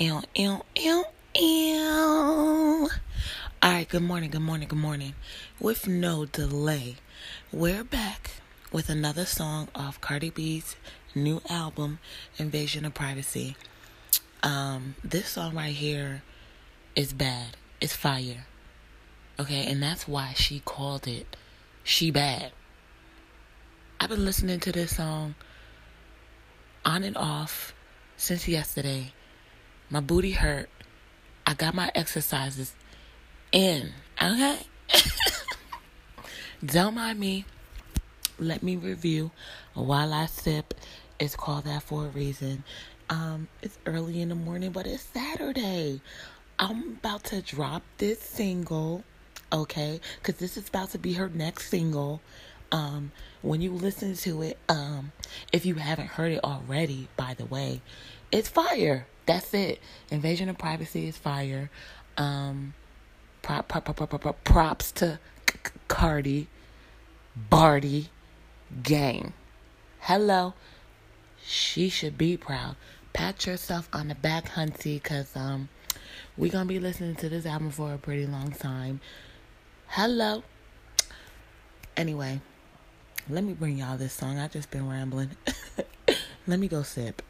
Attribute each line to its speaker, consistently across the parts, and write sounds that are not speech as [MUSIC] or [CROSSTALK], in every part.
Speaker 1: Ew, ew, ew, ew. All right, good morning, good morning, good morning. With no delay, we're back with another song off Cardi B's new album, Invasion of Privacy. Um, this song right here is bad. It's fire. Okay, and that's why she called it She Bad. I've been listening to this song on and off since yesterday my booty hurt. I got my exercises in. Okay? [LAUGHS] Don't mind me. Let me review while I sip. It's called that for a reason. Um, it's early in the morning, but it's Saturday. I'm about to drop this single, okay? Because this is about to be her next single. Um, when you listen to it, um, if you haven't heard it already, by the way, it's fire. That's it. Invasion of privacy is fire. Um, prop, prop, prop, prop, prop, props to Cardi, Bardi, gang. Hello. She should be proud. Pat yourself on the back, Hunty, because um, we're going to be listening to this album for a pretty long time. Hello. Anyway, let me bring y'all this song. I just been rambling. [LAUGHS] let me go sip.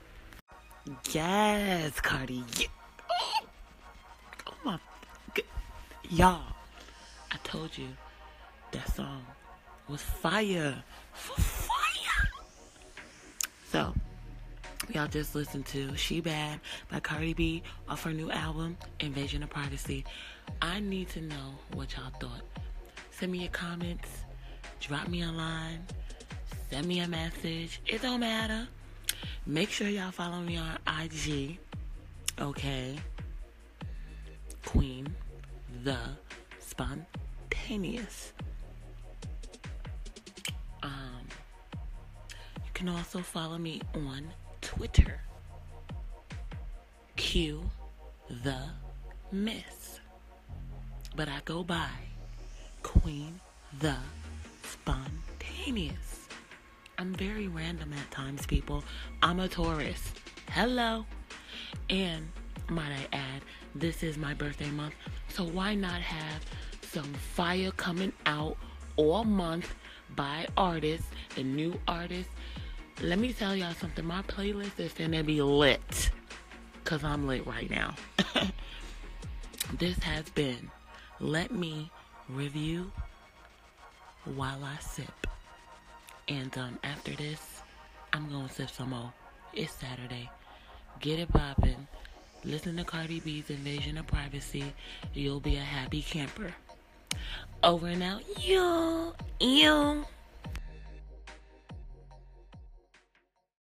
Speaker 1: Yes, Cardi. Yeah. Oh my, y'all! I told you that song was fire, fire. So y'all just listened to "She Bad" by Cardi B off her new album "Invasion of Privacy." I need to know what y'all thought. Send me your comments. Drop me a line. Send me a message. It don't matter. Make sure y'all follow me on IG. Okay. Queen the Spontaneous. Um, you can also follow me on Twitter. Q the Miss. But I go by Queen the Spontaneous. I'm very random at times, people. I'm a Taurus. Hello. And might I add, this is my birthday month, so why not have some fire coming out all month by artists and new artists? Let me tell y'all something. My playlist is gonna be lit. Cause I'm lit right now. [LAUGHS] this has been Let Me Review While I Sip. And um, after this, I'm going to sip some more. It's Saturday. Get it poppin'. Listen to Cardi B's Invasion of Privacy. You'll be a happy camper. Over and out. Yo, yo.